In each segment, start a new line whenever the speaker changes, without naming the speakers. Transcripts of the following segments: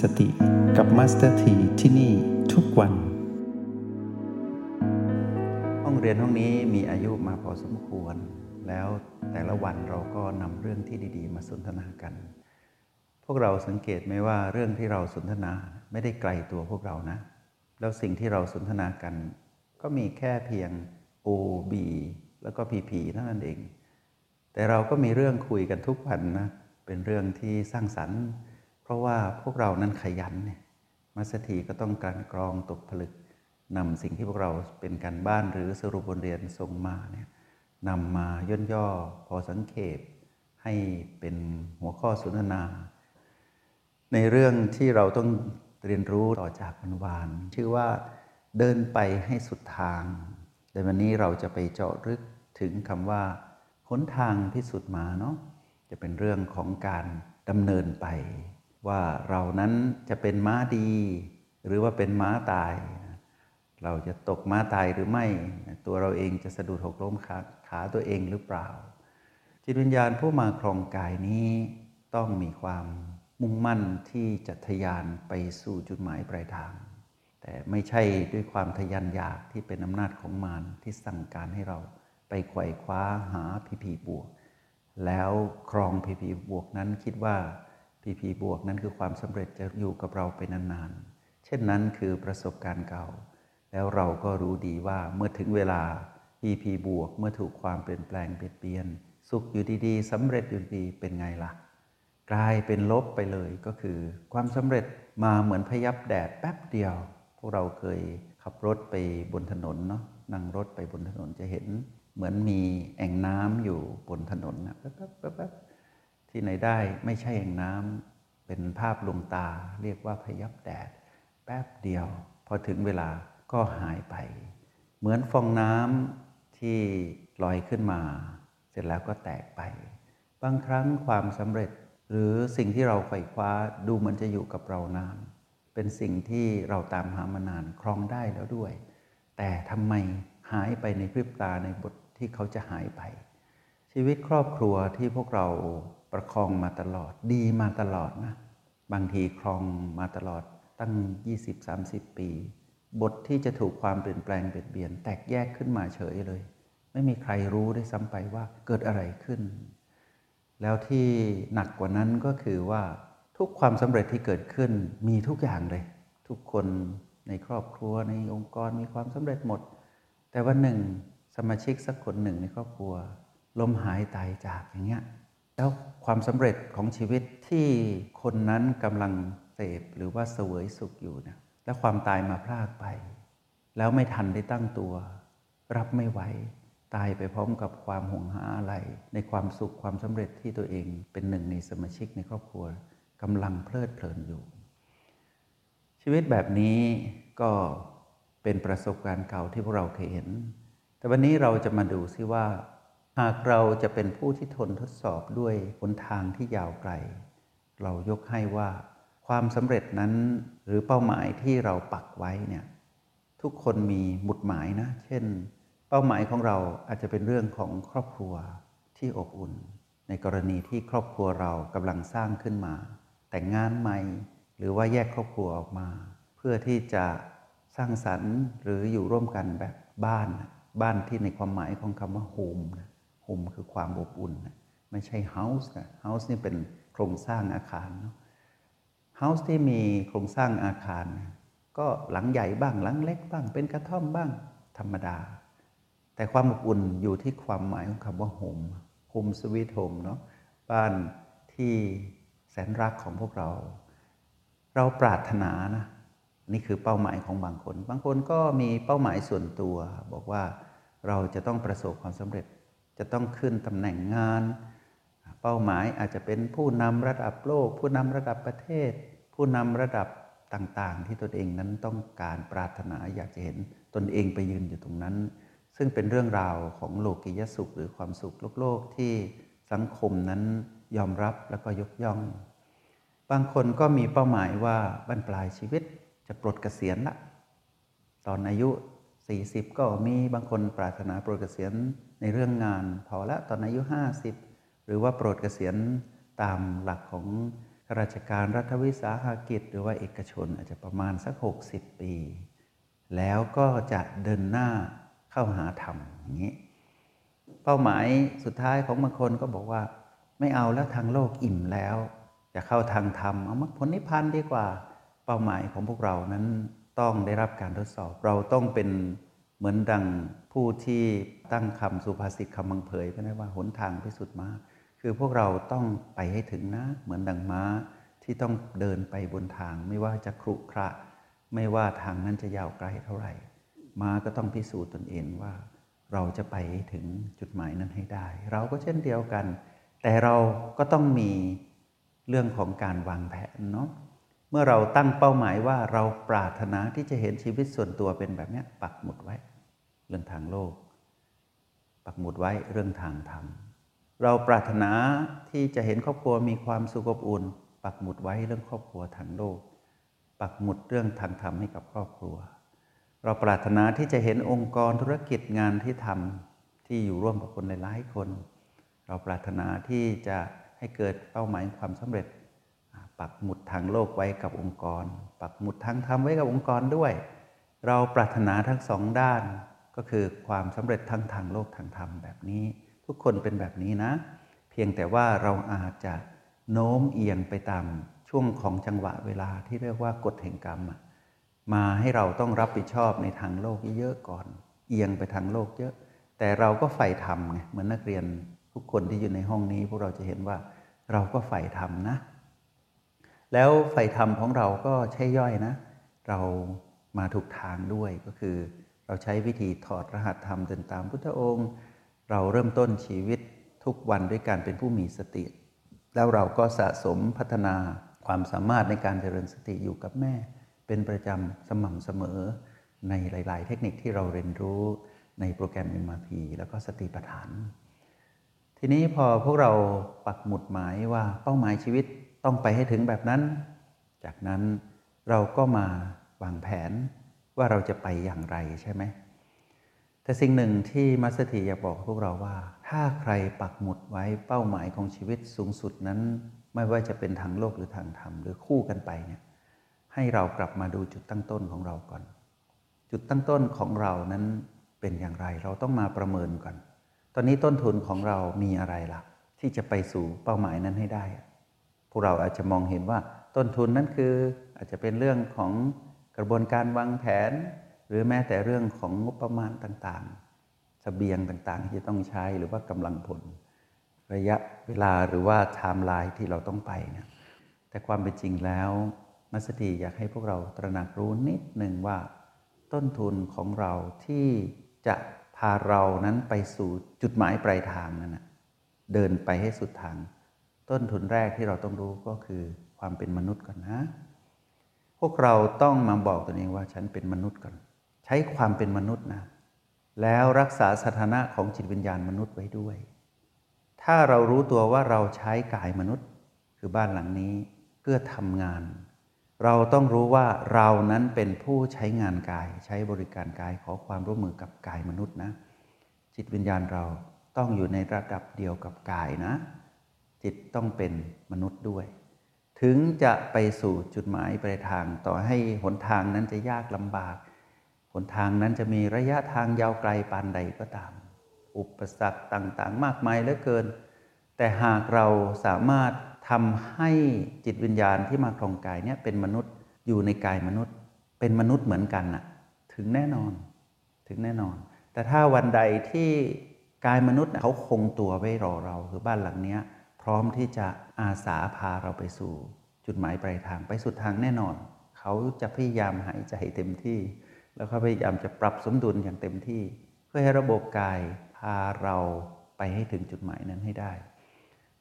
สติกับ Master T ที่นี่ทุกวัน
ห้องเรียนห้องนี้มีอายุมาพอสมควร แล้วแต่ละวันเราก็นำเรื่องที่ดี ๆ มาสนทนากัน พวกเราสังเกตไหมว่าเรื่องที่เราสนทนาไม่ได้ไกลตัวพวกเรานะ แล้วสิ่งที่เราสนทนากัน ก็มีแค่เพียง O B แล้วก็ PP เท่านั้นเอง แต่เราก็มีเรื่องคุยกันทุกวันนะเป็นเรื่องที่สร้างสรรค์ เพราะว่าพวกเรานั้นขยันเนี่ยมัสถีก็ต้องการกรองตกผลึกนำสิ่งที่พวกเราเป็นการบ้านหรือสรุปบทเรียนส่งมาเนี่ยนำมาย่นย่อพอสังเขปให้เป็นหัวข้อสนทนา ในเรื่องที่เราต้องเรียนรู้ต่อจากวันวานชื่อว่าเดินไปให้สุดทาง ในวันนี้เราจะไปเจาะลึกถึงคำว่าหนทางพิสุทธิ์มาเนาะจะเป็นเรื่องของการดำเนินไป ว่าเรานั้นจะเป็นม้าดี หรือว่าเป็นม้าตาย เราจะตกม้าตายหรือไม่ ตัวเราเองจะสะดุดหกล้มขาขาตัวเองหรือเปล่า จิตวิญญาณผู้มาครองกายนี้ต้องมีความมุ่งมั่นที่จะทยานไปสู่จุดหมายปลายทาง แต่ไม่ใช่ด้วยความทยานอยากที่เป็นอำนาจของมารที่สั่งการให้เราไปไขว่คว้าหาพีพีบวก แล้วครองพีพีบวกนั้นคิดว่า พีพีบวกนั้นคือความสำเร็จจะอยู่กับเราไปนานๆ เช่นนั้นคือประสบการณ์เก่า แล้วเราก็รู้ดีว่าเมื่อถึงเวลา PP บวกเมื่อถูกความเปลี่ยนแปลงเปลี่ยนเปลี่ยน สุขอยู่ดีๆสำเร็จอยู่ดีเป็นไงล่ะ กลายเป็นลบไปเลยก็คือ ความสำเร็จมาเหมือนพยับแดดแป๊บเดียว พวกเราเคยขับรถไปบนถนนเนาะนั่งรถไปบนถนนจะเห็น เหมือนมีแอ่งน้ำอยู่บนถนนนะแป๊บๆ ที่ไหนได้ไม่ใช่แอ่งน้ำเป็นภาพลวงตา เรียกว่าพยับแดด แป๊บเดียว พอถึงเวลาก็หายไป เหมือนฟองน้ำที่ลอยขึ้นมา เสร็จแล้วก็แตกไป บางครั้งความสำเร็จหรือสิ่งที่เราใฝ่คว้าดูเหมือนจะอยู่กับเรานาน เป็นสิ่งที่เราตามหามานานครองได้แล้วด้วย แต่ทำไมหายไปในพริบตาในบทที่เขาจะหายไป ชีวิตครอบครัวที่พวกเรา ประคองมาตลอด ดีมาตลอดนะ บางทีครองมาตลอดตั้ง 20-30 ปี บทที่จะถูกความเปลี่ยนแปลงเปลี่ยนเปลี่ยน แตกแยกขึ้นมาเฉยเลย ไม่มีใครรู้ได้ซ้ำไปว่าเกิดอะไรขึ้น แล้วที่หนักกว่านั้นก็คือว่าทุกความสำเร็จที่เกิดขึ้นมีทุกอย่างเลย ทุกคนในครอบครัวในองค์กรมีความสำเร็จหมด แต่วันหนึ่งสมาชิกสักคนหนึ่งในครอบครัวล้มหายตายจากอย่างเงี้ย แล้วความสำเร็จของชีวิตที่คนนั้นกำลังเสพหรือว่าเสวยสุขอยู่นี่ยแล้วความตายมาพรากไป แล้วไม่ทันได้ตั้งตัว รับไม่ไหวตายไปพร้อมกับความห่วงหาอะไร ในความสุขความสำเร็จที่ตัวเองเป็นหนึ่งในสมาชิกในครอบครัวกำลังเพลิดเพลินอยู่ ชีวิตแบบนี้ก็เป็นประสบการณ์เก่าที่พวกเราเคยเห็น แต่วันนี้เราจะมาดูซิว่า หากเราจะเป็นผู้ที่ทนทดสอบด้วยหนทางที่ยาวไกล เรายกให้ว่า ความสำเร็จนั้นหรือเป้าหมายที่เราปักไว้เนี่ยทุกคนมีหมุดหมายนะ เช่น เป้าหมายของเราอาจจะเป็นเรื่องของครอบครัวที่อบอุ่น ในกรณีที่ครอบครัวเรากำลังสร้างขึ้นมา แต่งงานใหม่ หรือว่าแยกครอบครัวออกมา เพื่อที่จะสร้างสรรค์หรืออยู่ร่วมกันแบบบ้าน บ้านที่ในความหมายของคำว่าโฮมนะ โฮมคือความอบอุ่นนะไม่ใช่ house นะ house นี่เป็นโครงสร้างอาคารเนาะ house ที่มีโครงสร้างอาคาร ก็หลังใหญ่บ้างหลังเล็กบ้างเป็นกระท่อมบ้างธรรมดา แต่ความอบอุ่นอยู่ที่ความหมายของคำว่า home home sweet home เนาะบ้านที่แสนรักของพวกเรา เราปรารถนานะนี่คือเป้าหมายของบางคน บางคนก็มีเป้าหมายส่วนตัว บอกว่าเราจะต้องประสบความสำเร็จ จะต้องขึ้นตำแหน่งงาน เป้าหมายอาจจะเป็นผู้นำระดับโลก ผู้นำระดับประเทศ ผู้นำระดับต่างๆ ที่ตนเองนั้นต้องการปรารถนาอยากจะเห็นตนเองไปยืนอยู่ตรงนั้น ซึ่งเป็นเรื่องราวของโลกิยสุขหรือความสุขโลกโลกที่สังคมนั้นยอมรับแล้วก็ยกย่อง บางคนก็มีเป้าหมายว่าบรรปลายชีวิตจะปลดเกษียณละตอนอายุ 40 ก็มีบางคนปรารถนาปลดเกษียณ ในเรื่องงานพอละตอนอายุ 50 หรือว่าปลดเกษียณตามหลักของข้าราชการรัฐวิสาหกิจ หรือว่าเอกชนอาจจะประมาณสัก 60 ปี แล้วก็จะเดินหน้าเข้าหาธรรมอย่างนี้ เป้าหมายสุดท้ายของบางคนก็บอกว่า ไม่เอาแล้วทางโลกอิ่มแล้ว จะเข้าทางธรรมเอามรรคผลนิพพานดีกว่า เป้าหมายของพวกเรานั้นต้องได้รับการทดสอบเราต้องเป็น เหมือนดังผู้ที่ตั้งคำสุภาษิตคำบังเผยก็ได้ว่าหนทางพิสุทธิ์มาคือพวกเราต้องไปให้ถึงนะ เหมือนดังม้าที่ต้องเดินไปบนทาง ไม่ว่าจะครุขระ ไม่ว่าทางนั้นจะยาวไกลเท่าไหร่ ม้าก็ต้องพิสูจน์ตนเองว่า เราจะไปถึงจุดหมายนั้นให้ได้ เราก็เช่นเดียวกัน แต่เราก็ต้องมีเรื่องของการวางแผนเนาะ มื่อเราตั้งเป้าหมายว่าเราปรารถนาที่จะเห็นชีวิตส่วนตัวเป็นแบบนี้ปักหมุดไว้ เรื่องทางโลก ปักหมุดไว้เรื่องทางธรรมเราปรารถนาที่จะเห็นครอบครัวมีความสุขอบอุ่น ปักหมุดไว้เรื่องครอบครัวทางโลก ปักหมุดเรื่องทางธรรมให้กับครอบครัว เราปรารถนาที่จะเห็นองค์กรธุรกิจงานที่ทำที่อยู่ร่วมกับคนหลายๆคน เราปรารถนาที่จะให้เกิดเป้าหมายความสำเร็จ ปักหมุดทางโลกไว้กับองค์กร ปักหมุดทางธรรมไว้กับองค์กรด้วย เราปรารถนาทั้งสองด้านก็คือความสำเร็จทั้งทางโลกทางธรรมแบบนี้ ทุกคนเป็นแบบนี้นะ เพียงแต่ว่าเราอาจจะโน้มเอียงไปตามช่วงของจังหวะเวลาที่เรียกว่ากฎแห่งกรรม มาให้เราต้องรับผิดชอบในทางโลกเยอะก่อน เอียงไปทางโลกเยอะ แต่เราก็ใฝ่ธรรมไงเหมือนนักเรียนทุกคนที่อยู่ในห้องนี้ พวกเราจะเห็นว่าเราก็ใฝ่ธรรมนะ แล้วใฝ่ธรรมของเราก็ใช่ย่อยนะ เรามาถูกทางด้วยก็คือ เราใช้วิธีถอดรหัสธรรมเดินตามพุทธองค์ เราเริ่มต้นชีวิตทุกวันด้วยการเป็นผู้มีสติ แล้วเราก็สะสมพัฒนาความสามารถในการเจริญสติอยู่กับแม่ เป็นประจำสม่ำเสมอ ในหลาย ๆ เทคนิคที่เราเรียนรู้ในโปรแกรม MRP แล้วก็สติปัฏฐาน ทีนี้พอพวกเราปักหมุดหมายว่าเป้าหมายชีวิต ต้องไปให้ถึงแบบนั้น จากนั้นเราก็มาวางแผนว่าเราจะไปอย่างไรใช่ไหม แต่สิ่งหนึ่งที่มัสถีอยากบอกพวกเราว่า ถ้าใครปักหมุดไว้เป้าหมายของชีวิตสูงสุดนั้น ไม่ว่าจะเป็นทางโลกหรือทางธรรมหรือคู่กันไปเนี่ยให้เรากลับมาดูจุดตั้งต้นของเราก่อน จุดตั้งต้นของเรานั้นเป็นอย่างไร เราต้องมาประเมินก่อน ตอนนี้ต้นทุนของเรามีอะไรล่ะ ที่จะไปสู่เป้าหมายนั้นให้ได้ วกเราอาจจะมองเห็นว่าต้นทุนนั้นคืออาจจะเป็นเรื่องของกระบวนการวางแผน หรือแม้แต่เรื่องของงบประมาณต่างๆเสบียงต่างๆ ที่จะต้องใช้หรือว่ากำลังพล ระยะเวลาหรือว่าไทม์ไลน์ที่เราต้องไปเนี่ยแต่ความเป็นจริงแล้ว Master T อยากให้พวกเราตระหนักรู้นิดหนึ่งว่า ต้นทุนของเราที่จะพาเรานั้นไปสู่จุดหมายปลายทางนั้นนะเดินไปให้สุดทาง ต้นทุนแรกที่เราต้องรู้ก็คือความเป็นมนุษย์ก่อนนะ พวกเราต้องมาบอกตัวเองว่าฉันเป็นมนุษย์ก่อน ใช้ความเป็นมนุษย์นะ แล้วรักษาสถานะของจิตวิญญาณมนุษย์ไว้ด้วย ถ้าเรารู้ตัวว่าเราใช้กายมนุษย์ คือบ้านหลังนี้เพื่อทำงาน เราต้องรู้ว่าเรานั้นเป็นผู้ใช้งานกาย ใช้บริการกายขอความร่วมมือกับกายมนุษย์นะ จิตวิญญาณเราต้องอยู่ในระดับเดียวกับกายนะ จิตต้องเป็นมนุษย์ด้วย ถึงจะไปสู่จุดหมายปลายทาง ต่อให้หนทางนั้นจะยากลำบาก หนทางนั้นจะมีระยะทางยาวไกลปานใดก็ตาม อุปสรรคต่างๆ มากมายเหลือเกิน แต่หากเราสามารถทำให้จิตวิญญาณที่มาครองกายเนี่ยเป็นมนุษย์อยู่ในกายมนุษย์ เป็นมนุษย์เหมือนกันน่ะถึงแน่นอนถึงแน่นอน แต่ถ้าวันใดที่กายมนุษย์เขาคงตัวไว้รอเราคือบ้านหลังเนี้ย พร้อมที่จะอาสาพาเราไปสู่ จุดหมายปลายทางไปสุดทางแน่นอน เขาจะพยายามหายใจเต็มที่ แล้วก็พยายามจะปรับสมดุลอย่างเต็มที่ เพื่อให้ระบบกายพาเราไปให้ถึงจุดหมายนั้นให้ได้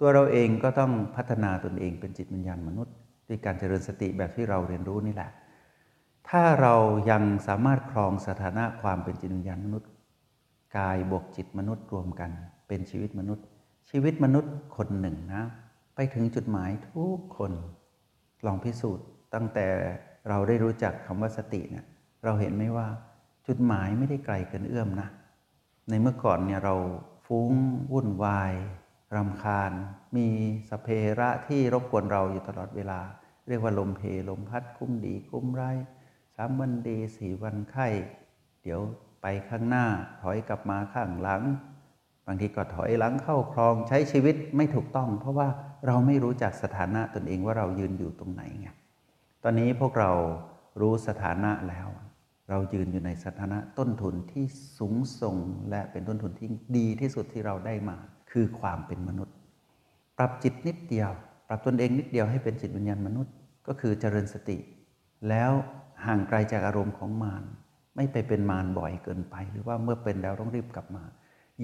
ตัวเราเองก็ต้องพัฒนาตนเองเป็นจิตวิญญาณมนุษย์ ด้วยการเจริญสติแบบที่เราเรียนรู้นี่แหละ ถ้าเรายังสามารถครองสถานะความเป็นจิตวิญญาณมนุษย์ กายบวกจิตมนุษย์รวมกัน เป็นชีวิตมนุษย์ ชีวิตมนุษย์คนหนึ่งนะ ไปถึงจุดหมายทุกคนลองพิสูจน์ ตั้งแต่เราได้รู้จักคำว่าสติเนี่ยเราเห็นไหมว่าจุดหมายไม่ได้ไกลเกินเอื้อมนะ ในเมื่อก่อนเนี่ยเราฟุ้งวุ่นวายรำคาญ มีสเพระที่รบกวนเราอยู่ตลอดเวลา เรียกว่าลมเพลมพัดคุ้มดีคุ้มไรสามวันดีสี่วันไข้ เดี๋ยวไปข้างหน้าถอยกลับมาข้างหลังางทีก็ถอยหลังเข้าคลองใช้ชีวิตไม่ถูกต้อง เพราะว่าเราไม่รู้จักสถานะตนเองว่าเรายืนอยู่ตรงไหนไงตอนนี้พวกเรารู้สถานะแล้ว เรายืนอยู่ในสถานะต้นทุนที่สูงส่งและเป็นต้นทุนที่ดีที่สุดที่เราได้มา คือความเป็นมนุษย์ ปรับจิตนิดเดียว ปรับตนเองนิดเดียวให้เป็นจิตวิญญาณมนุษย์ ก็คือเจริญสติ แล้วห่างไกลจากอารมณ์ของมารไม่ไปเป็นมารบ่อยเกินไป หรือว่าเมื่อเป็นแล้วต้องรีบกลับมา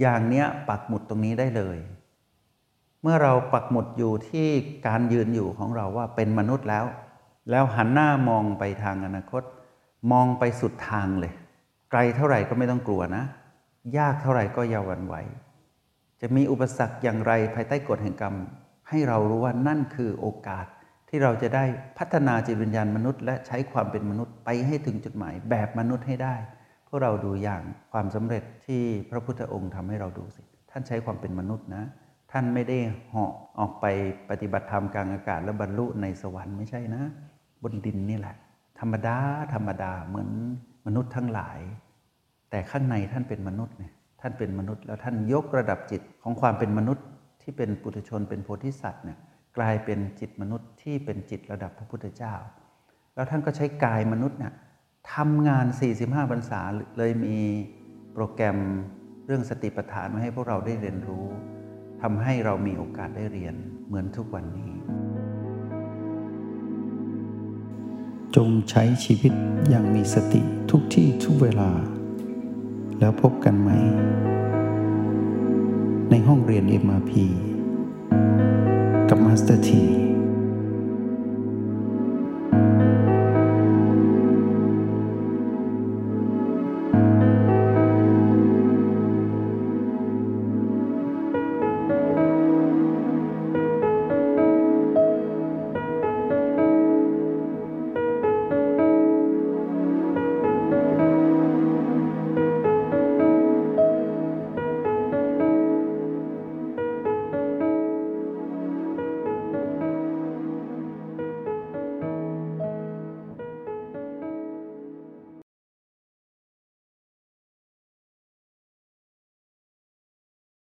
อย่างเนี้ยปักหมุดตรงนี้ได้เลย เมื่อเราปักหมุดอยู่ที่การยืนอยู่ของเราว่าเป็นมนุษย์แล้ว แล้วหันหน้ามองไปทางอนาคต มองไปสุดทางเลย ไกลเท่าไหร่ก็ไม่ต้องกลัวนะ ยากเท่าไหร่ก็อย่าหวั่นไหว จะมีอุปสรรคอย่างไรภายใต้กฎแห่งกรรม ให้เรารู้ว่านั่นคือโอกาสที่เราจะได้พัฒนาจิตวิญญาณมนุษย์ และใช้ความเป็นมนุษย์ไปให้ถึงจุดหมายแบบมนุษย์ให้ได้ วกเราดูอย่างความสำเร็จที่พระพุทธองค์ทำให้เราดูสิ ท่านใช้ความเป็นมนุษย์นะ ท่านไม่ได้เหาะออกไปปฏิบัติธรรมกลางอากาศ แล้วบรรลุในสวรรค์ไม่ใช่นะ บนดินนี่แหละ ธรรมดาธรรมดาเหมือนมนุษย์ทั้งหลาย แต่ข้างในท่านเป็นมนุษย์เนี่ยท่านเป็นมนุษย์แล้วท่านยกระดับจิตของความเป็นมนุษย์ที่เป็นปุถุชนเป็นโพธิสัตว์เนี่ยกลายเป็นจิตมนุษย์ที่เป็นจิตระดับพระพุทธเจ้า แล้วท่านก็ใช้กายมนุษย์เนี่ย ทำงาน 45พรรษาเลยมีโปรแกรมเรื่องสติปัฏฐานมาให้พวกเราได้เรียนรู้ทำให้เรามีโอกาสได้เรียนเหมือนทุกวันนี้
จงใช้ชีวิตอย่างมีสติทุกที่ทุกเวลา แล้วพบกันไหม ในห้องเรียน MRP กับ Master T